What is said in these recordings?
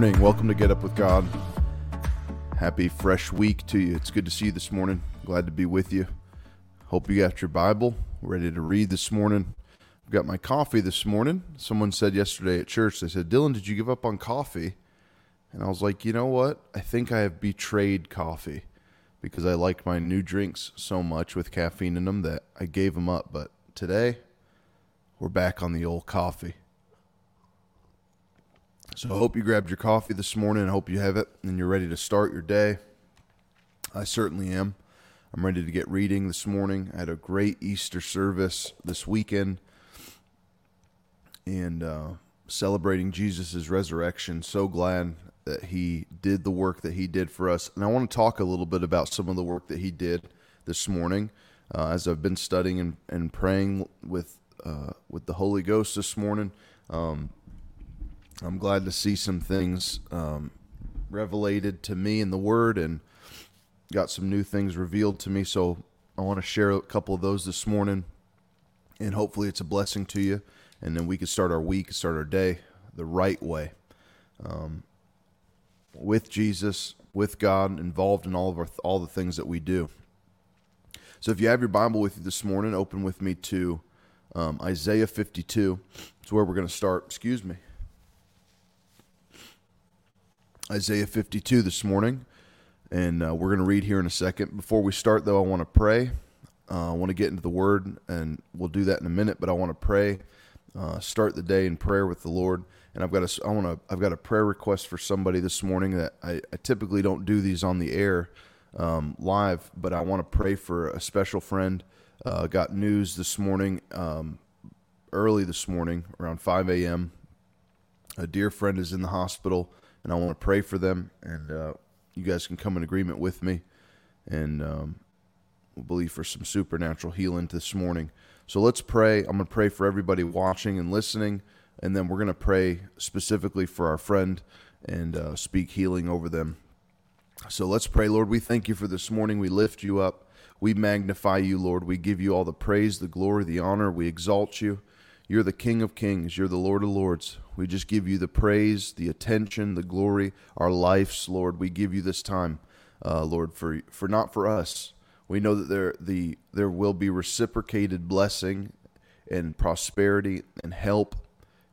morning. Welcome to Get Up with God. Happy fresh week to you. It's good to see you this morning. Glad to be with you. Hope you got your Bible ready to read this morning. I've got my coffee this morning. Someone said yesterday at church, they said, Dylan, did you give up on coffee? And I was like, you know what? I think I have betrayed coffee because I like my new drinks so much with caffeine in them that I gave them up. But today, we're back on the old coffee. So I hope you grabbed your coffee this morning. I hope you have it and you're ready to start your day. I certainly am. I'm ready to get reading this morning. I had a great Easter service this weekend and uh, celebrating Jesus' resurrection. So glad that he did the work that he did for us. And I want to talk a little bit about some of the work that he did this morning uh, as I've been studying and, and praying with, uh, with the Holy Ghost this morning. Um, I'm glad to see some things um, revelated to me in the Word and got some new things revealed to me. So I want to share a couple of those this morning, and hopefully it's a blessing to you. And then we can start our week, start our day the right way, um, with Jesus, with God, involved in all of our all the things that we do. So if you have your Bible with you this morning, open with me to um, Isaiah 52. It's where we're going to start. Excuse me. Isaiah 52 this morning, and uh, we're going to read here in a second. Before we start, though, I want to pray. Uh, I want to get into the Word, and we'll do that in a minute. But I want to pray, uh, start the day in prayer with the Lord. And I've got a, I want to, I've got a prayer request for somebody this morning that I, I typically don't do these on the air um, live, but I want to pray for a special friend. Uh, got news this morning, um, early this morning, around 5 a.m. A dear friend is in the hospital and I want to pray for them. And uh, you guys can come in agreement with me, and um, we'll believe for some supernatural healing this morning. So let's pray. I'm going to pray for everybody watching and listening, and then we're going to pray specifically for our friend and uh, speak healing over them. So let's pray, Lord. We thank you for this morning. We lift you up. We magnify you, Lord. We give you all the praise, the glory, the honor. We exalt you. You're the King of Kings. You're the Lord of Lords. We just give you the praise, the attention, the glory, our lives, Lord. We give you this time, uh, Lord, for for not for us. We know that there the there will be reciprocated blessing and prosperity and help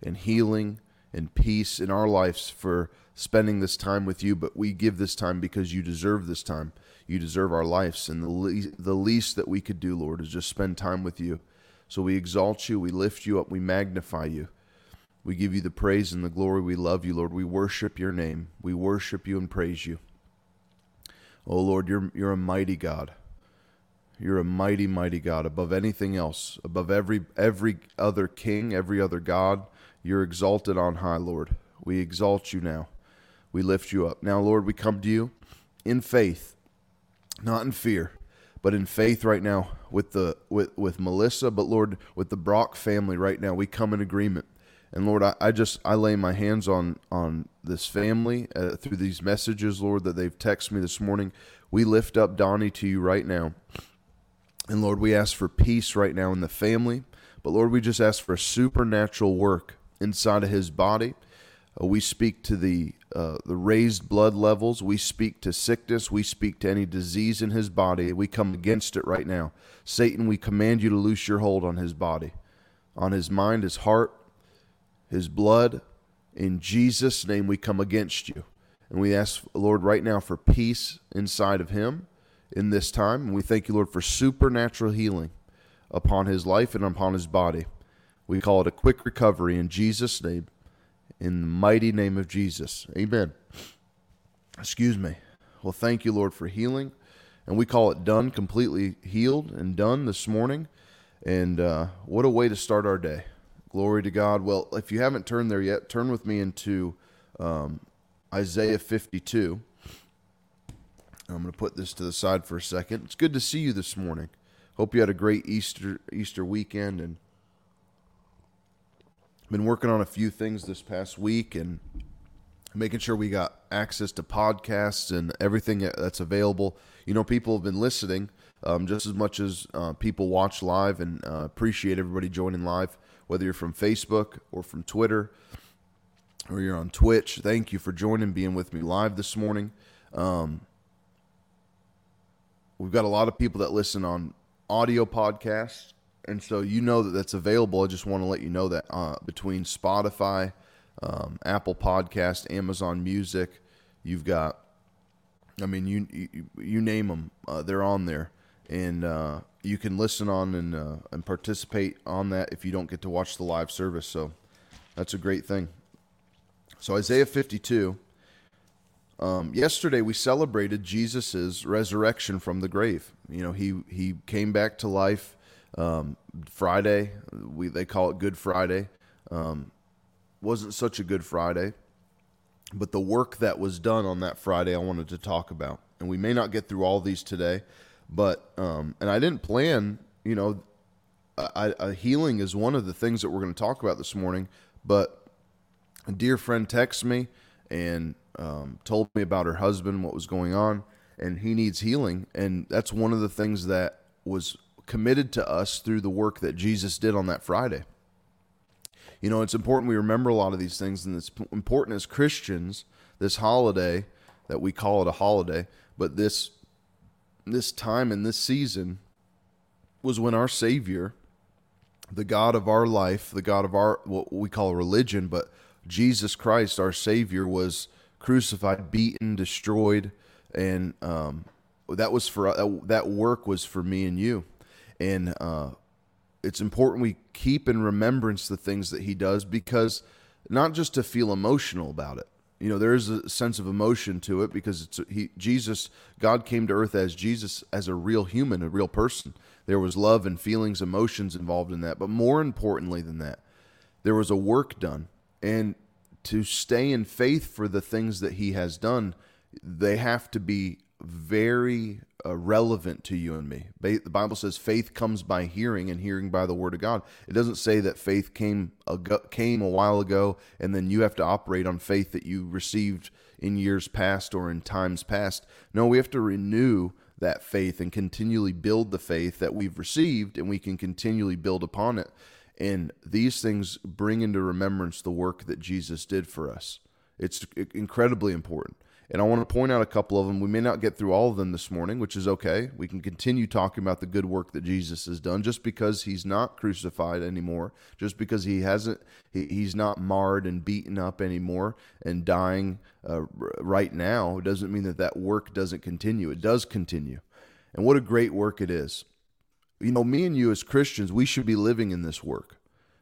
and healing and peace in our lives for spending this time with you. But we give this time because you deserve this time. You deserve our lives, and the le- the least that we could do, Lord, is just spend time with you. So we exalt you, we lift you up, we magnify you. We give you the praise and the glory. We love you, Lord. We worship your name. We worship you and praise you. Oh Lord, you're you're a mighty God. You're a mighty, mighty God above anything else, above every every other king, every other God. You're exalted on high, Lord. We exalt you now. We lift you up. Now, Lord, we come to you in faith, not in fear but in faith right now with the with with Melissa, but Lord, with the Brock family right now, we come in agreement. And Lord, I, I just I lay my hands on on this family uh, through these messages, Lord, that they've texted me this morning. We lift up Donnie to you right now, and Lord, we ask for peace right now in the family. But Lord, we just ask for supernatural work inside of his body. Uh, we speak to the uh, the raised blood levels. We speak to sickness. We speak to any disease in his body. We come against it right now. Satan, we command you to loose your hold on his body, on his mind, his heart, his blood. In Jesus' name, we come against you. And we ask, Lord, right now for peace inside of him in this time. And we thank you, Lord, for supernatural healing upon his life and upon his body. We call it a quick recovery in Jesus' name in the mighty name of Jesus. Amen. Excuse me. Well, thank you, Lord, for healing. And we call it done, completely healed and done this morning. And uh, what a way to start our day. Glory to God. Well, if you haven't turned there yet, turn with me into um, Isaiah 52. I'm going to put this to the side for a second. It's good to see you this morning. Hope you had a great Easter Easter weekend and been working on a few things this past week and making sure we got access to podcasts and everything that's available. You know, people have been listening um, just as much as uh, people watch live, and uh, appreciate everybody joining live, whether you're from Facebook or from Twitter or you're on Twitch, thank you for joining, being with me live this morning. Um, we've got a lot of people that listen on audio podcasts, and so you know that that's available. I just want to let you know that uh, between Spotify, um, Apple Podcast, Amazon Music, you've got, I mean, you you, you name them, uh, they're on there, and uh, you can listen on and uh, and participate on that if you don't get to watch the live service. So that's a great thing. So Isaiah 52. Um, yesterday we celebrated Jesus's resurrection from the grave. You know, he he came back to life. Um, Friday, we they call it Good Friday. Um, wasn't such a good Friday, but the work that was done on that Friday, I wanted to talk about. And we may not get through all these today, but um, and I didn't plan. You know, I, I, healing is one of the things that we're going to talk about this morning. But a dear friend texted me and um, told me about her husband, what was going on, and he needs healing. And that's one of the things that was committed to us through the work that Jesus did on that Friday. You know, it's important we remember a lot of these things, and it's important as Christians, this holiday that we call it a holiday, but this this time and this season was when our Savior, the God of our life, the God of our what we call religion, but Jesus Christ, our Savior, was crucified, beaten, destroyed, and um, that was for that work was for me and you, and uh, it's important we keep in remembrance the things that He does because not just to feel emotional about it. You know, there is a sense of emotion to it because it's he Jesus God came to earth as Jesus as a real human, a real person. There was love and feelings, emotions involved in that, but more importantly than that, there was a work done and to stay in faith for the things that he has done, they have to be very uh, relevant to you and me. Ba- the Bible says faith comes by hearing, and hearing by the word of God. It doesn't say that faith came ago, came a while ago, and then you have to operate on faith that you received in years past or in times past. No, we have to renew that faith and continually build the faith that we've received, and we can continually build upon it. And these things bring into remembrance the work that Jesus did for us. It's incredibly important. And I want to point out a couple of them. We may not get through all of them this morning, which is okay. We can continue talking about the good work that Jesus has done just because he's not crucified anymore, just because he hasn't he, he's not marred and beaten up anymore and dying uh, right now doesn't mean that that work doesn't continue. It does continue. And what a great work it is you know, me and you as Christians, we should be living in this work,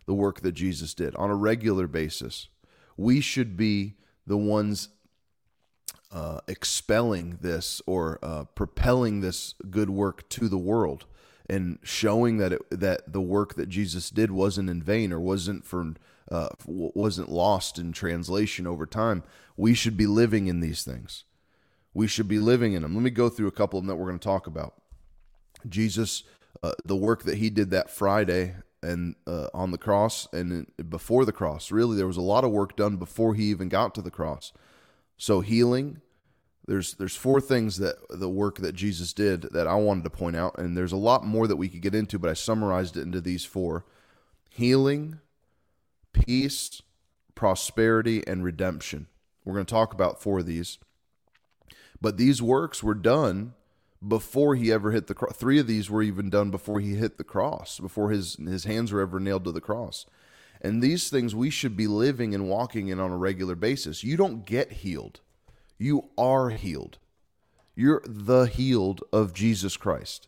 the work that Jesus did on a regular basis. We should be the ones uh, expelling this or uh, propelling this good work to the world and showing that it, that the work that Jesus did wasn't in vain or wasn't for uh, wasn't lost in translation over time. We should be living in these things. We should be living in them. Let me go through a couple of them that we're going to talk about. Jesus uh, the work that he did that Friday and uh, on the cross and before the cross. Really, there was a lot of work done before he even got to the cross. So healing, there's there's four things that the work that Jesus did that I wanted to point out, and there's a lot more that we could get into, but I summarized it into these four: healing, peace, prosperity, and redemption. We're going to talk about four of these. But these works were done before he ever hit the cross. Three of these were even done before he hit the cross, before his his hands were ever nailed to the cross. And these things we should be living and walking in on a regular basis. You don't get healed. You are healed. You're the healed of Jesus Christ.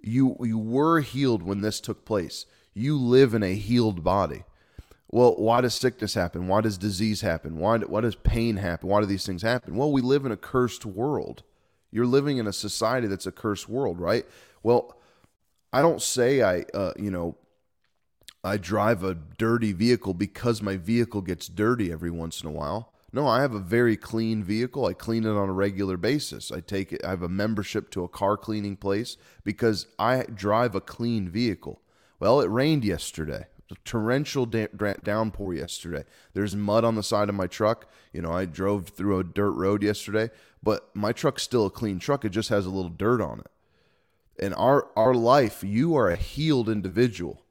You you were healed when this took place. You live in a healed body. Well, why does sickness happen? Why does disease happen? Why, why does pain happen? Why do these things happen? Well, we live in a cursed world. You're living in a society that's a cursed world, right? Well, I don't say I, uh, you know, I drive a dirty vehicle because my vehicle gets dirty every once in a while. No, I have a very clean vehicle. I clean it on a regular basis. I take it, I have a membership to a car cleaning place because I drive a clean vehicle. Well, it rained yesterday torrential da- downpour yesterday. There's mud on the side of my truck. You know, I drove through a dirt road yesterday, but my truck's still a clean truck. It just has a little dirt on it. In our our life, you are a healed individual.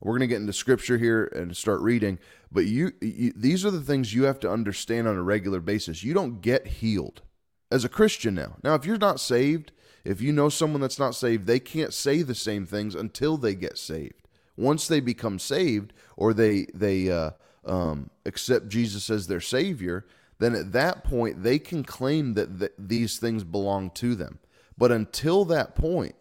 We're going to get into scripture here and start reading, but you, you these are the things you have to understand on a regular basis. You don't get healed as a Christian now. Now, if you're not saved, if you know someone that's not saved, they can't say the same things until they get saved. Once they become saved or they they uh, um, accept Jesus as their Savior, then at that point they can claim that th- these things belong to them. But until that point,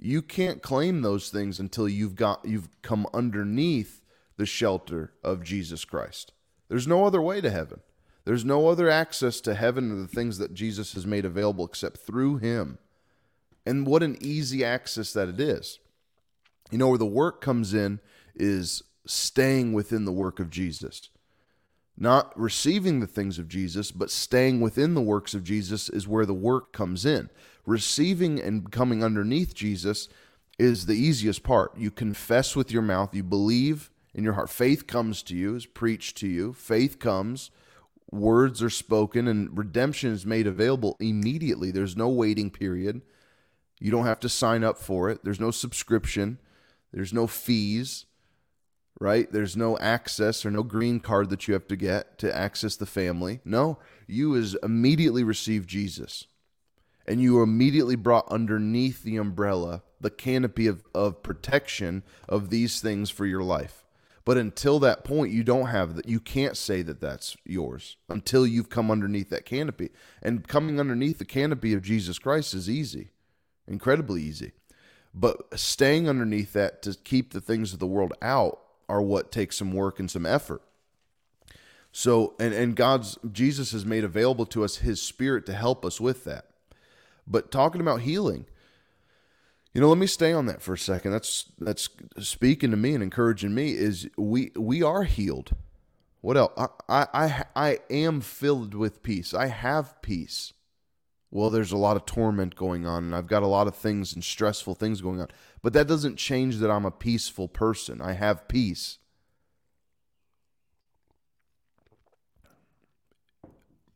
you can't claim those things until you've got you've come underneath the shelter of Jesus Christ. There's no other way to heaven. There's no other access to heaven or the things that Jesus has made available except through him. And what an easy access that it is. You know where the work comes in is staying within the work of Jesus. Not receiving the things of Jesus, but staying within the works of Jesus is where the work comes in. Receiving and coming underneath Jesus is the easiest part. You confess with your mouth, you believe in your heart. Faith comes to you, is preached to you. Faith comes, words are spoken, and redemption is made available immediately. There's no waiting period. You don't have to sign up for it. There's no subscription. There's no fees right? There's no access or no green card that you have to get to access the family. No, you is immediately receive Jesus. And you are immediately brought underneath the umbrella, the canopy of, of protection of these things for your life. But until that point, you don't have that. You can't say that that's yours until you've come underneath that canopy. And coming underneath the canopy of Jesus Christ is easy, incredibly easy. But staying underneath that to keep the things of the world out are what take some work and some effort. So, and, and God's, Jesus has made available to us his spirit to help us with that. But talking about healing, you know, let me stay on that for a second. That's that's speaking to me and encouraging me is we we are healed. What else? I I I am filled with peace. I have peace. Well, there's a lot of torment going on, and I've got a lot of things and stressful things going on. But that doesn't change that I'm a peaceful person. I have peace.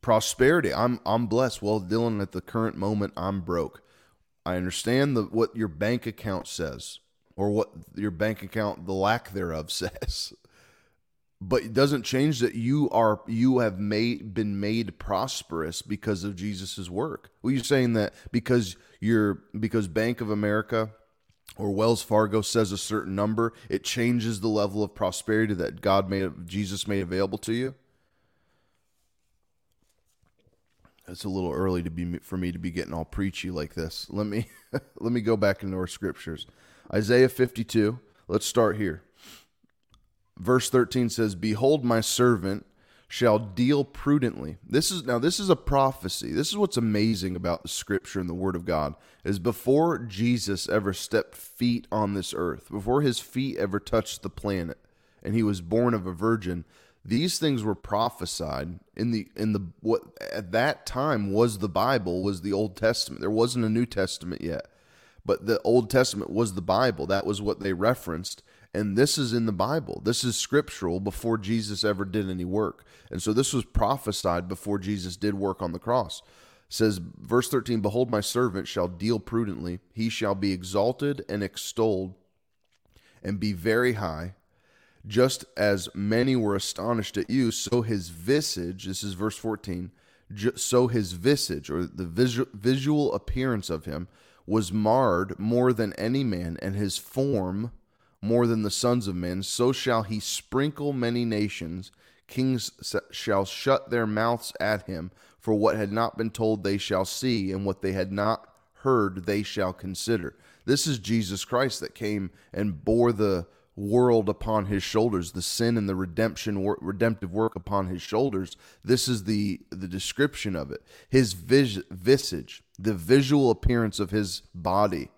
Prosperity. I'm I'm blessed. Well, Dylan, at the current moment, I'm broke. I understand the, what your bank account says, or what your bank account, the lack thereof, says but it doesn't change that you are you have made been made prosperous because of Jesus's work. Were you saying that because you're because Bank of America or Wells Fargo says a certain number, it changes the level of prosperity that God made Jesus made available to you? It's a little early to be for me to be getting all preachy like this. Let me let me go back into our scriptures. Isaiah 52. Let's start here verse 13 says, Behold, my servant shall deal prudently. This is now this is a prophecy. This is what's amazing about the scripture and the word of God is before Jesus ever stepped feet on this earth, before his feet ever touched the planet and he was born of a virgin, these things were prophesied in the in the what at that time was the Bible was the Old Testament. There wasn't a New Testament yet. But the Old Testament was the Bible. That was what they referenced and this is in the Bible. This is scriptural before Jesus ever did any work. And so this was prophesied before Jesus did work on the cross. It says verse 13, behold my servant shall deal prudently, he shall be exalted and extolled and be very high. Just as many were astonished at you, so his visage, this is verse 14, so his visage or the visual, visual appearance of him was marred more than any man, and his form more than the sons of men, so shall he sprinkle many nations. Kings shall shut their mouths at him, for what had not been told they shall see, and what they had not heard they shall consider. This is Jesus Christ that came and bore the world upon his shoulders, the sin and the redemption redemptive work upon his shoulders. This is the the description of it. His vis- visage, the visual appearance of his body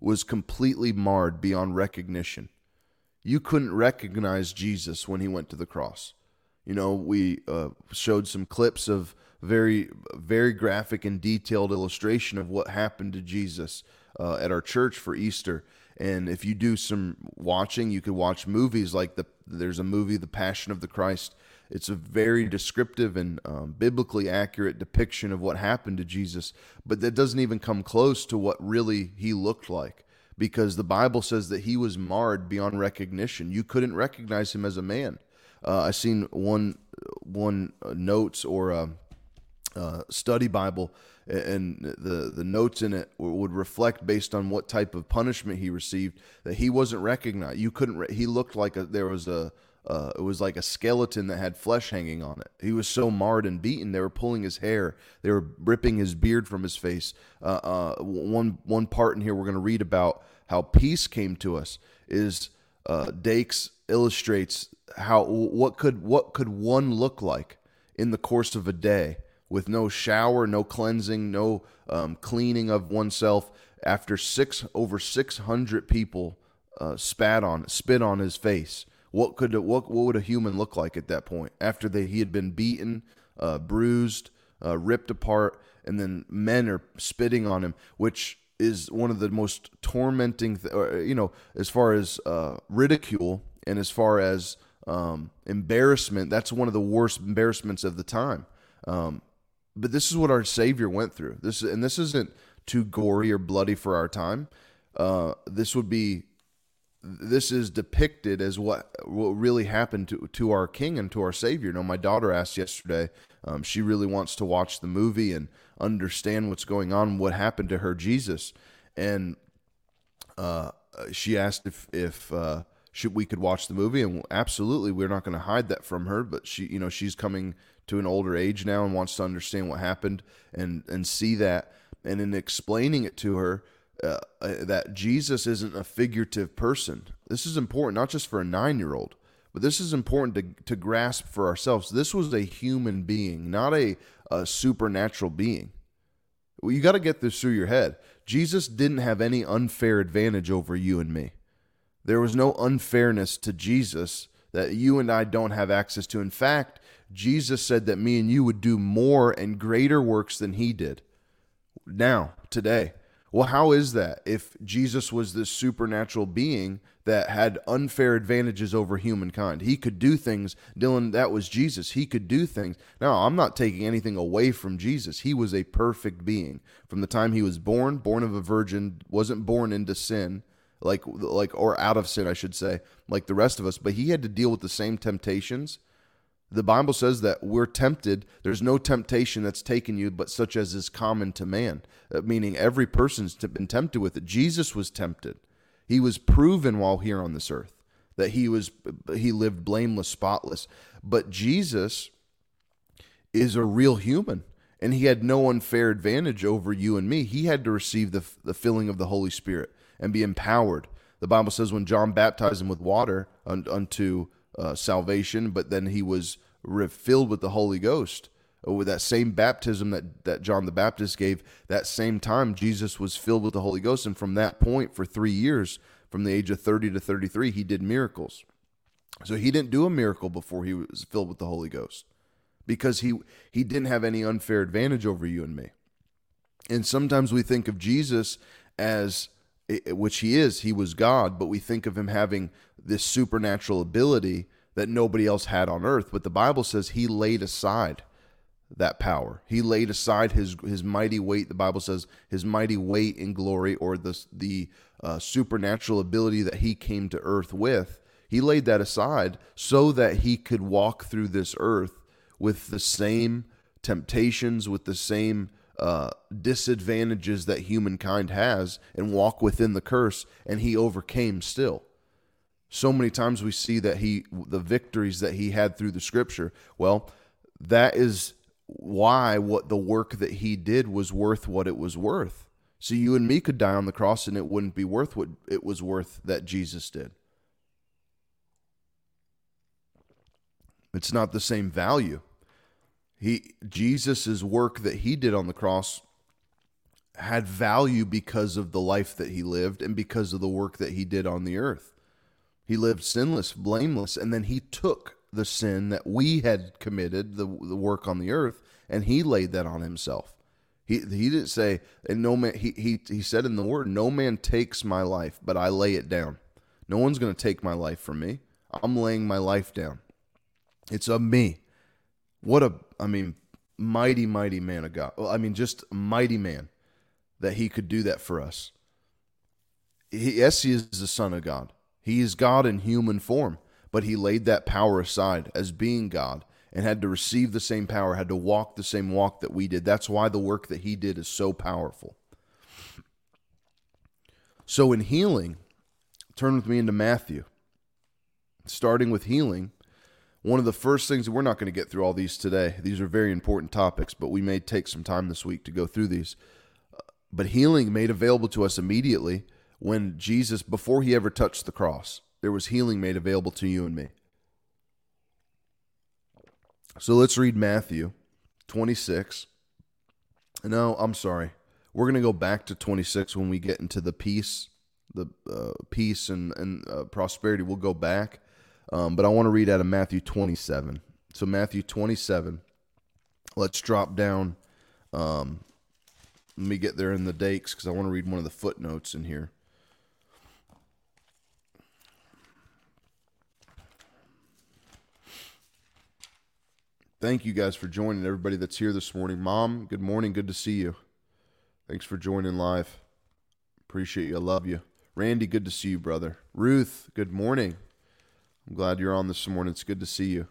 was completely marred beyond recognition. You couldn't recognize Jesus when he went to the cross. You know, we uh, showed some clips of very, very graphic and detailed illustration of what happened to Jesus uh, at our church for Easter. And if you do some watching, you could watch movies like the there's a movie, The Passion of the Christ. It's a very descriptive and um, biblically accurate depiction of what happened to Jesus, but that doesn't even come close to what really he looked like because the Bible says that he was marred beyond recognition. You couldn't recognize him as a man. Uh, I seen one one uh, notes or a, a study Bible, and the the notes in it would reflect based on what type of punishment he received that he wasn't recognized. You couldn't. Re- he looked like a, there was a uh, it was like a skeleton that had flesh hanging on it. He was so marred and beaten. They were pulling his hair. They were ripping his beard from his face. Uh, uh, one one part in here we're going to read about how peace came to us is uh, Dakes illustrates how what could what could one look like in the course of a day with no shower, no cleansing, no um, cleaning of oneself after six over six hundred people uh, spat on spit on his face what could what what would a human look like at that point after they, he had been beaten, uh, bruised, uh, ripped apart, and then men are spitting on him, which is one of the most tormenting, th- or, you know, as far as uh, ridicule and as far as um, embarrassment. That's one of the worst embarrassments of the time. Um, but this is what our Savior went through. This and this isn't too gory or bloody for our time. Uh, this would be this is depicted as what what really happened to to our King and to our Savior. Now, my daughter asked yesterday. Um, she really wants to watch the movie and understand what's going on, what happened to her Jesus, and uh, she asked if if uh, should we could watch the movie, and absolutely, we're not going to hide that from her. But she, you know, she's coming to an older age now and wants to understand what happened and and see that. And in explaining it to her, uh, that Jesus isn't a figurative person. This is important, not just for a nine year old, but this is important to, to grasp for ourselves. This was a human being, not a, a supernatural being. Well, you got to get this through your head. Jesus didn't have any unfair advantage over you and me. There was no unfairness to Jesus that you and I don't have access to. In fact, Jesus said that me and you would do more and greater works than he did. Now, today, well, how is that if Jesus was this supernatural being that had unfair advantages over humankind? He could do things, Dylan, that was Jesus. He could do things. Now, I'm not taking anything away from Jesus. He was a perfect being. From the time he was born, born of a virgin, wasn't born into sin, like like or out of sin, I should say, like the rest of us, but he had to deal with the same temptations the Bible says that we're tempted. There's no temptation that's taken you, but such as is common to man, uh, meaning every person's been tempted with it. Jesus was tempted. He was proven while here on this earth that he was he lived blameless, spotless. But Jesus is a real human, and he had no unfair advantage over you and me. He had to receive the the filling of the Holy Spirit and be empowered. The Bible says when John baptized him with water unto uh, salvation, but then he was filled with the Holy Ghost. Uh, with that same baptism that, that John the Baptist gave, that same time Jesus was filled with the Holy Ghost. And from that point, for three years, from the age of 30 to 33, he did miracles. So he didn't do a miracle before he was filled with the Holy Ghost because he, he didn't have any unfair advantage over you and me. And sometimes we think of Jesus as which he is, he was God, but we think of him having this supernatural ability that nobody else had on earth. But the Bible says he laid aside that power. He laid aside his his mighty weight. The Bible says his mighty weight in glory, or the the uh, supernatural ability that he came to earth with. He laid that aside so that he could walk through this earth with the same temptations, with the same uh, disadvantages that humankind has and walk within the curse, and he overcame still. So many times we see that he, the victories that he had through the scripture. Well, that is why what the work that he did was worth what it was worth. So you and me could die on the cross and it wouldn't be worth what it was worth that Jesus did. It's not the same value. He Jesus's work that he did on the cross had value because of the life that he lived and because of the work that he did on the earth. He lived sinless, blameless, and then he took the sin that we had committed, the, the work on the earth, and he laid that on himself. He, he didn't say, and no man, he, he, he said in the word, no man takes my life, but I lay it down. No one's going to take my life from me. I'm laying my life down. It's of me. What a, I mean, mighty, mighty man of God. Well, I mean, just mighty man that he could do that for us. he, yes, he is the Son of God. He is God in human form, but he laid that power aside as being God and had to receive the same power, had to walk the same walk that we did. That's why the work that he did is so powerful. So, in healing, turn with me into Matthew. Starting with healing, one of the first things we're not going to get through all these today. These are very important topics, but we may take some time this week to go through these. But healing made available to us immediately when Jesus, before he ever touched the cross, there was healing made available to you and me. So let's read Matthew 26. No, I'm sorry. We're going to go back to 26 when we get into the peace, the uh, peace and, and uh, prosperity. We'll go back. Um, but I want to read out of Matthew 27. So, Matthew 27, let's drop down. Um, let me get there in the Dake's because I want to read one of the footnotes in here. Thank you guys for joining. Everybody that's here this morning. Mom, good morning. Good to see you. Thanks for joining live. Appreciate you. I love you. Randy, good to see you, brother. Ruth, good morning. I'm glad you're on this morning. It's good to see you.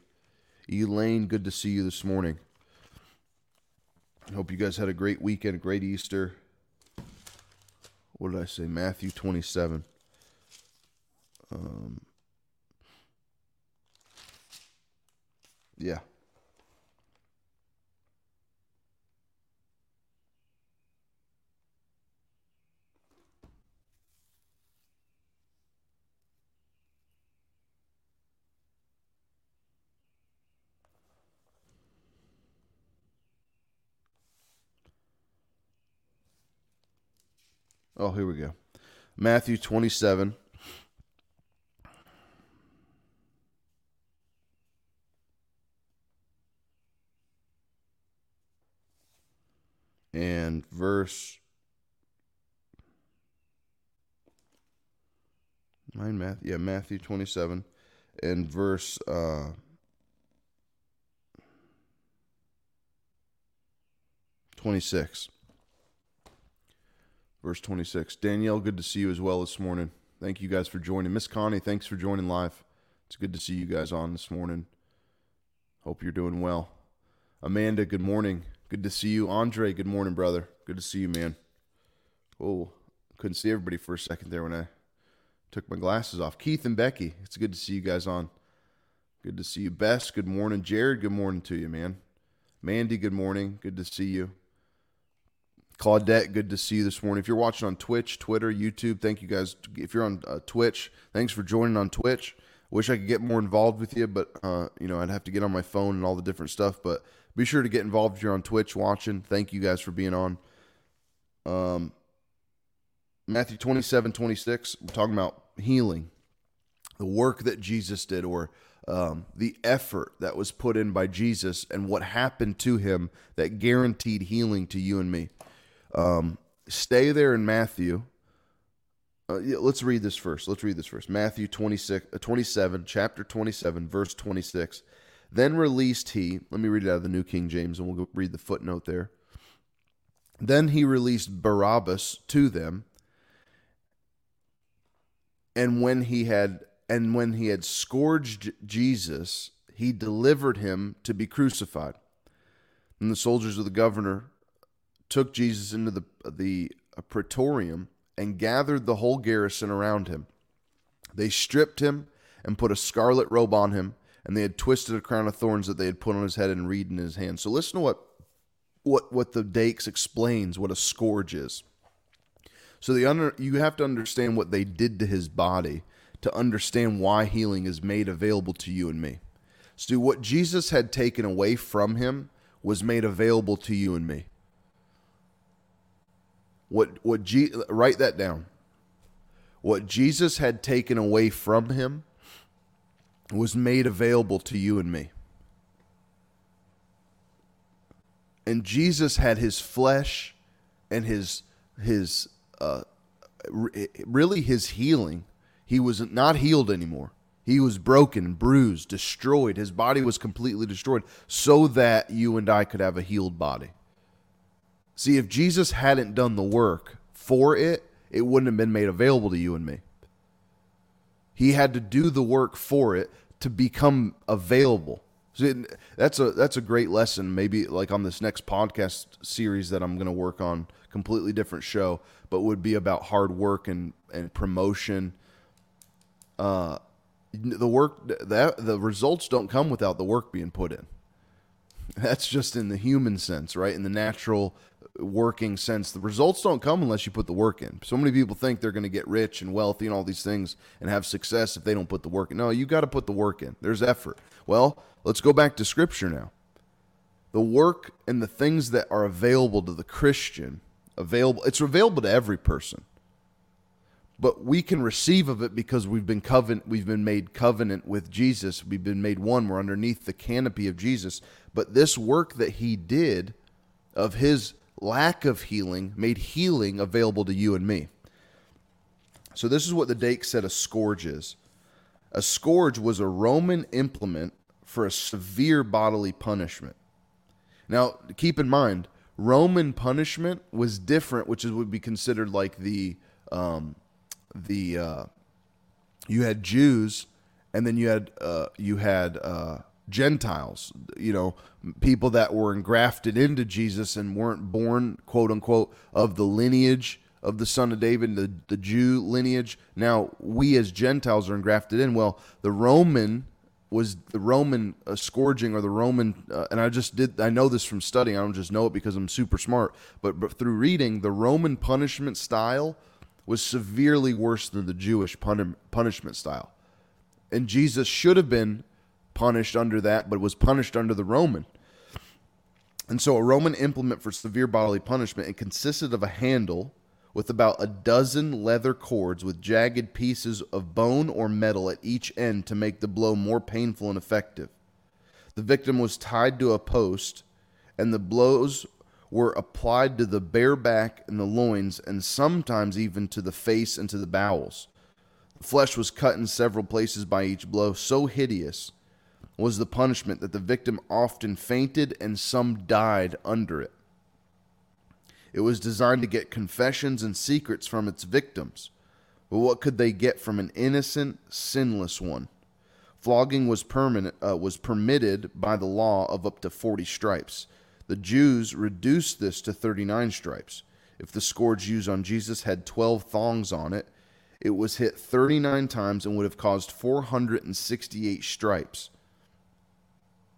Elaine, good to see you this morning. I hope you guys had a great weekend, a great Easter. What did I say? Matthew 27. Um, yeah. Oh, here we go. Matthew 27. And verse Mine math yeah, Matthew twenty seven and verse uh twenty six. Verse 26. Danielle, good to see you as well this morning. Thank you guys for joining. Miss Connie, thanks for joining live. It's good to see you guys on this morning. Hope you're doing well. Amanda, good morning. Good to see you. Andre, good morning, brother. Good to see you, man. Oh, couldn't see everybody for a second there when I took my glasses off. Keith and Becky, it's good to see you guys on. Good to see you. Bess, good morning. Jared, good morning to you, man. Mandy, good morning. Good to see you. Claudette, good to see you this morning. If you're watching on Twitch, Twitter, YouTube, thank you guys. If you're on uh, Twitch, thanks for joining on Twitch. Wish I could get more involved with you, but uh, you know I'd have to get on my phone and all the different stuff. But be sure to get involved if you're on Twitch watching. Thank you guys for being on. Um, Matthew 27, 26, we're talking about healing, the work that Jesus did, or um, the effort that was put in by Jesus, and what happened to him that guaranteed healing to you and me. Um, stay there in Matthew. Uh, yeah, let's read this first. Let's read this first. Matthew 26, uh, 27, chapter 27, verse 26. Then released he, let me read it out of the New King James and we'll go read the footnote there. Then he released Barabbas to them. And when he had and when he had scourged Jesus, he delivered him to be crucified. And the soldiers of the governor took Jesus into the the uh, praetorium and gathered the whole garrison around him. They stripped him and put a scarlet robe on him, and they had twisted a crown of thorns that they had put on his head and reed in his hand. So listen to what what what the Dakes explains what a scourge is. So the under you have to understand what they did to his body to understand why healing is made available to you and me. So what Jesus had taken away from him was made available to you and me. What what write that down. What Jesus had taken away from him was made available to you and me. And Jesus had his flesh and his his uh, really his healing. He was not healed anymore. He was broken, bruised, destroyed. His body was completely destroyed so that you and I could have a healed body. See, if Jesus hadn't done the work for it, it wouldn't have been made available to you and me. He had to do the work for it to become available. So that's a that's a great lesson. Maybe like on this next podcast series that I'm going to work on, completely different show, but would be about hard work and and promotion. Uh, the work that the results don't come without the work being put in. That's just in the human sense, right? In the natural working sense. The results don't come unless you put the work in. So many people think they're going to get rich and wealthy and all these things and have success if they don't put the work in. No, you got to put the work in. There's effort. Well, let's go back to scripture now. The work and the things that are available to the Christian, available it's available to every person. But we can receive of it because we've been covenant we've been made covenant with Jesus. We've been made one. We're underneath the canopy of Jesus. But this work that he did of his lack of healing made healing available to you and me. So, this is what the Dake said a scourge is a scourge was a Roman implement for a severe bodily punishment. Now, keep in mind, Roman punishment was different, which is, would be considered like the um, the uh, you had Jews, and then you had uh, you had uh, Gentiles, you know, people that were engrafted into Jesus and weren't born, quote unquote, of the lineage of the son of David, the, the Jew lineage. Now, we as Gentiles are engrafted in. Well, the Roman was the Roman uh, scourging or the Roman, uh, and I just did, I know this from studying, I don't just know it because I'm super smart, but, but through reading, the Roman punishment style was severely worse than the Jewish pun- punishment style. And Jesus should have been punished under that, but was punished under the Roman. And so a Roman implement for severe bodily punishment it consisted of a handle with about a dozen leather cords with jagged pieces of bone or metal at each end to make the blow more painful and effective. The victim was tied to a post, and the blows were applied to the bare back and the loins, and sometimes even to the face and to the bowels. The flesh was cut in several places by each blow, so hideous was the punishment that the victim often fainted and some died under it. It was designed to get confessions and secrets from its victims. But what could they get from an innocent, sinless one? Flogging was, permanent, uh, was permitted by the law of up to 40 stripes. The Jews reduced this to 39 stripes. If the scourge used on Jesus had 12 thongs on it, it was hit 39 times and would have caused 468 stripes.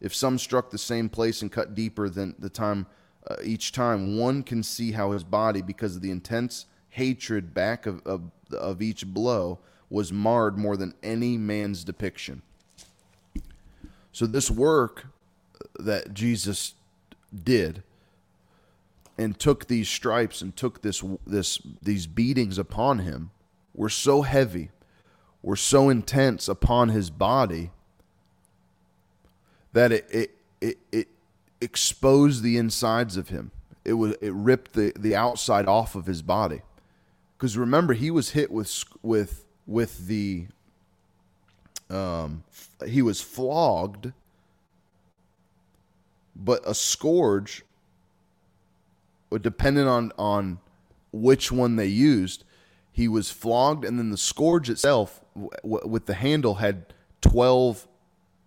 If some struck the same place and cut deeper than the time uh, each time, one can see how his body, because of the intense hatred back of, of, of each blow, was marred more than any man's depiction. So, this work that Jesus did and took these stripes and took this, this, these beatings upon him were so heavy, were so intense upon his body that it it it, it exposed the insides of him. It was it ripped the the outside off of his body. Because remember, he was hit with with with the um, he was flogged, but a scourge, depending on on which one they used, he was flogged, and then the scourge itself, w- with the handle, had twelve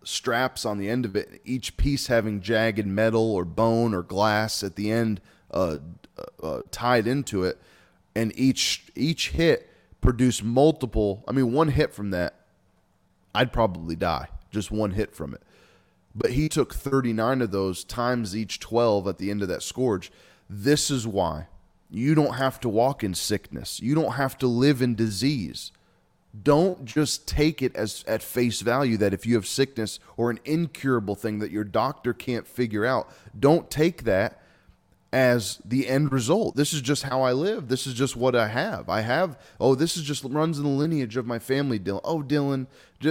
straps on the end of it, each piece having jagged metal or bone or glass at the end uh, uh, uh, tied into it, and each each hit produced multiple. I mean, one hit from that, I'd probably die. Just one hit from it. But he took 39 of those times each 12 at the end of that scourge. This is why you don't have to walk in sickness. You don't have to live in disease don't just take it as at face value that if you have sickness or an incurable thing that your doctor can't figure out don't take that as the end result this is just how i live this is just what i have i have oh this is just runs in the lineage of my family dylan oh dylan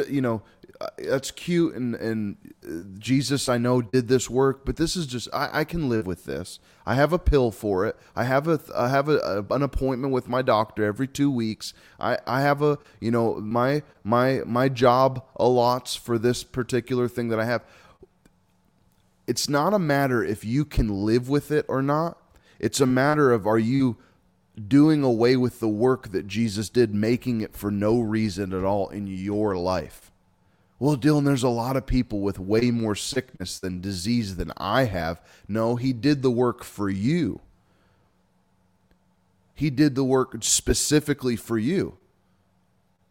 you know uh, that's cute and and uh, Jesus I know did this work, but this is just I, I can live with this. I have a pill for it. I have a I have a, a, an appointment with my doctor every two weeks. I, I have a you know my my my job allots for this particular thing that I have. It's not a matter if you can live with it or not. It's a matter of are you doing away with the work that Jesus did, making it for no reason at all in your life. Well, Dylan, there's a lot of people with way more sickness than disease than I have. No, he did the work for you. He did the work specifically for you.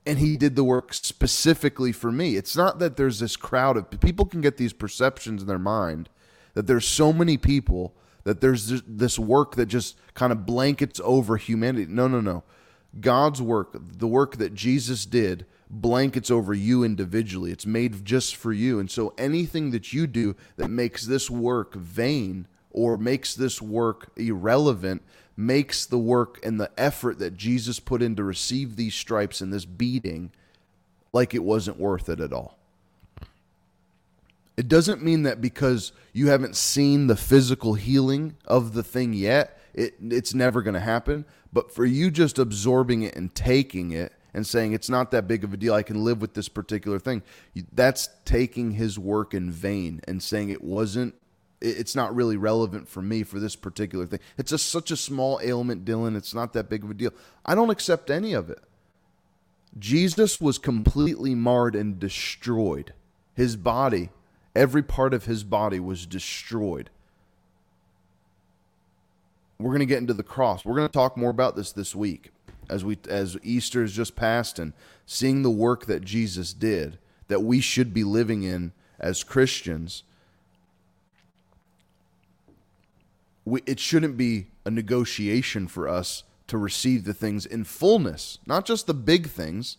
And he did the work specifically for me. It's not that there's this crowd of people can get these perceptions in their mind that there's so many people that there's this work that just kind of blankets over humanity. No, no, no. God's work, the work that Jesus did, blankets over you individually. It's made just for you. And so anything that you do that makes this work vain or makes this work irrelevant makes the work and the effort that Jesus put in to receive these stripes and this beating like it wasn't worth it at all. It doesn't mean that because you haven't seen the physical healing of the thing yet, it, it's never going to happen. But for you just absorbing it and taking it and saying it's not that big of a deal, I can live with this particular thing, that's taking his work in vain and saying it wasn't it's not really relevant for me for this particular thing. It's just such a small ailment, Dylan. It's not that big of a deal. I don't accept any of it. Jesus was completely marred and destroyed. His body Every part of his body was destroyed. We're going to get into the cross. We're going to talk more about this this week as we as Easter has just passed and seeing the work that Jesus did that we should be living in as Christians. We, it shouldn't be a negotiation for us to receive the things in fullness, not just the big things,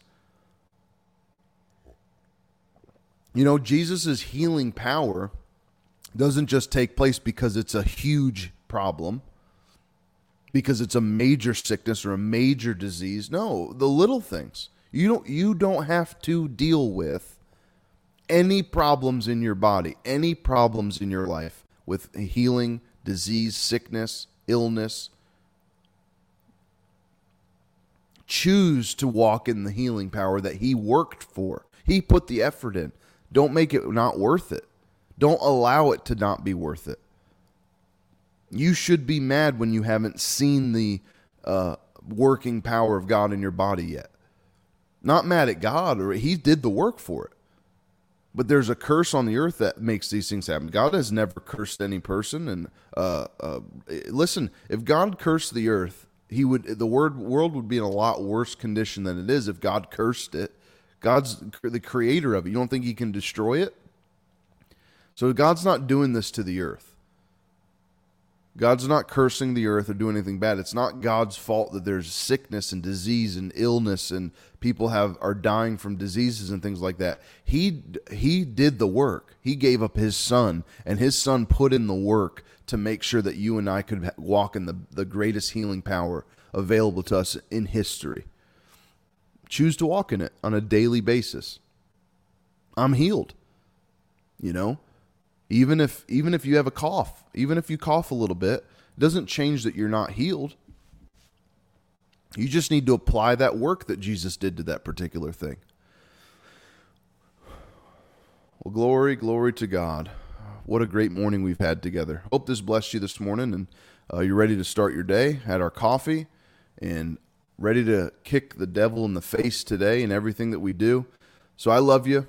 You know, Jesus' healing power doesn't just take place because it's a huge problem, because it's a major sickness or a major disease. No, the little things. You don't you don't have to deal with any problems in your body, any problems in your life with healing, disease, sickness, illness. Choose to walk in the healing power that he worked for. He put the effort in. Don't make it not worth it. Don't allow it to not be worth it. You should be mad when you haven't seen the uh, working power of God in your body yet. Not mad at God, or He did the work for it. But there's a curse on the earth that makes these things happen. God has never cursed any person. And uh, uh, listen, if God cursed the earth, He would the word world would be in a lot worse condition than it is if God cursed it God's the creator of it. You don't think he can destroy it? So God's not doing this to the earth. God's not cursing the earth or doing anything bad. It's not God's fault that there's sickness and disease and illness and people have are dying from diseases and things like that. He he did the work. He gave up his son and his son put in the work to make sure that you and I could walk in the the greatest healing power available to us in history choose to walk in it on a daily basis. I'm healed. You know, even if even if you have a cough, even if you cough a little bit, doesn't change that you're not healed. You just need to apply that work that Jesus did to that particular thing. Well, glory, glory to God. What a great morning we've had together. Hope this blessed you this morning and uh, you're ready to start your day. Had our coffee and ready to kick the devil in the face today and everything that we do. So I love you.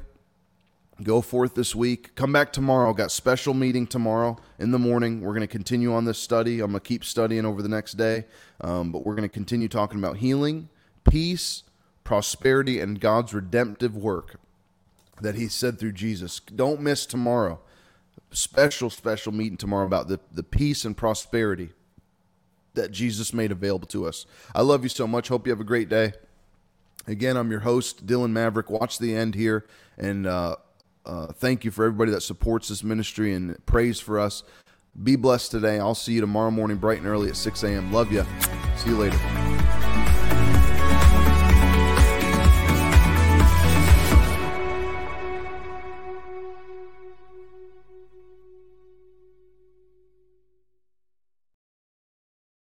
Go forth this week. Come back tomorrow. Got special meeting tomorrow in the morning. We're going to continue on this study. I'm going to keep studying over the next day, um, but we're going to continue talking about healing, peace, prosperity, and God's redemptive work that He said through Jesus. Don't miss tomorrow. Special, special meeting tomorrow about the, the peace and prosperity that Jesus made available to us. I love you so much. Hope you have a great day. Again, I'm your host, Dylan Maverick. Watch the end here. And uh, uh, thank you for everybody that supports this ministry and prays for us. Be blessed today. I'll see you tomorrow morning, bright and early at 6 a.m. Love you. See you later.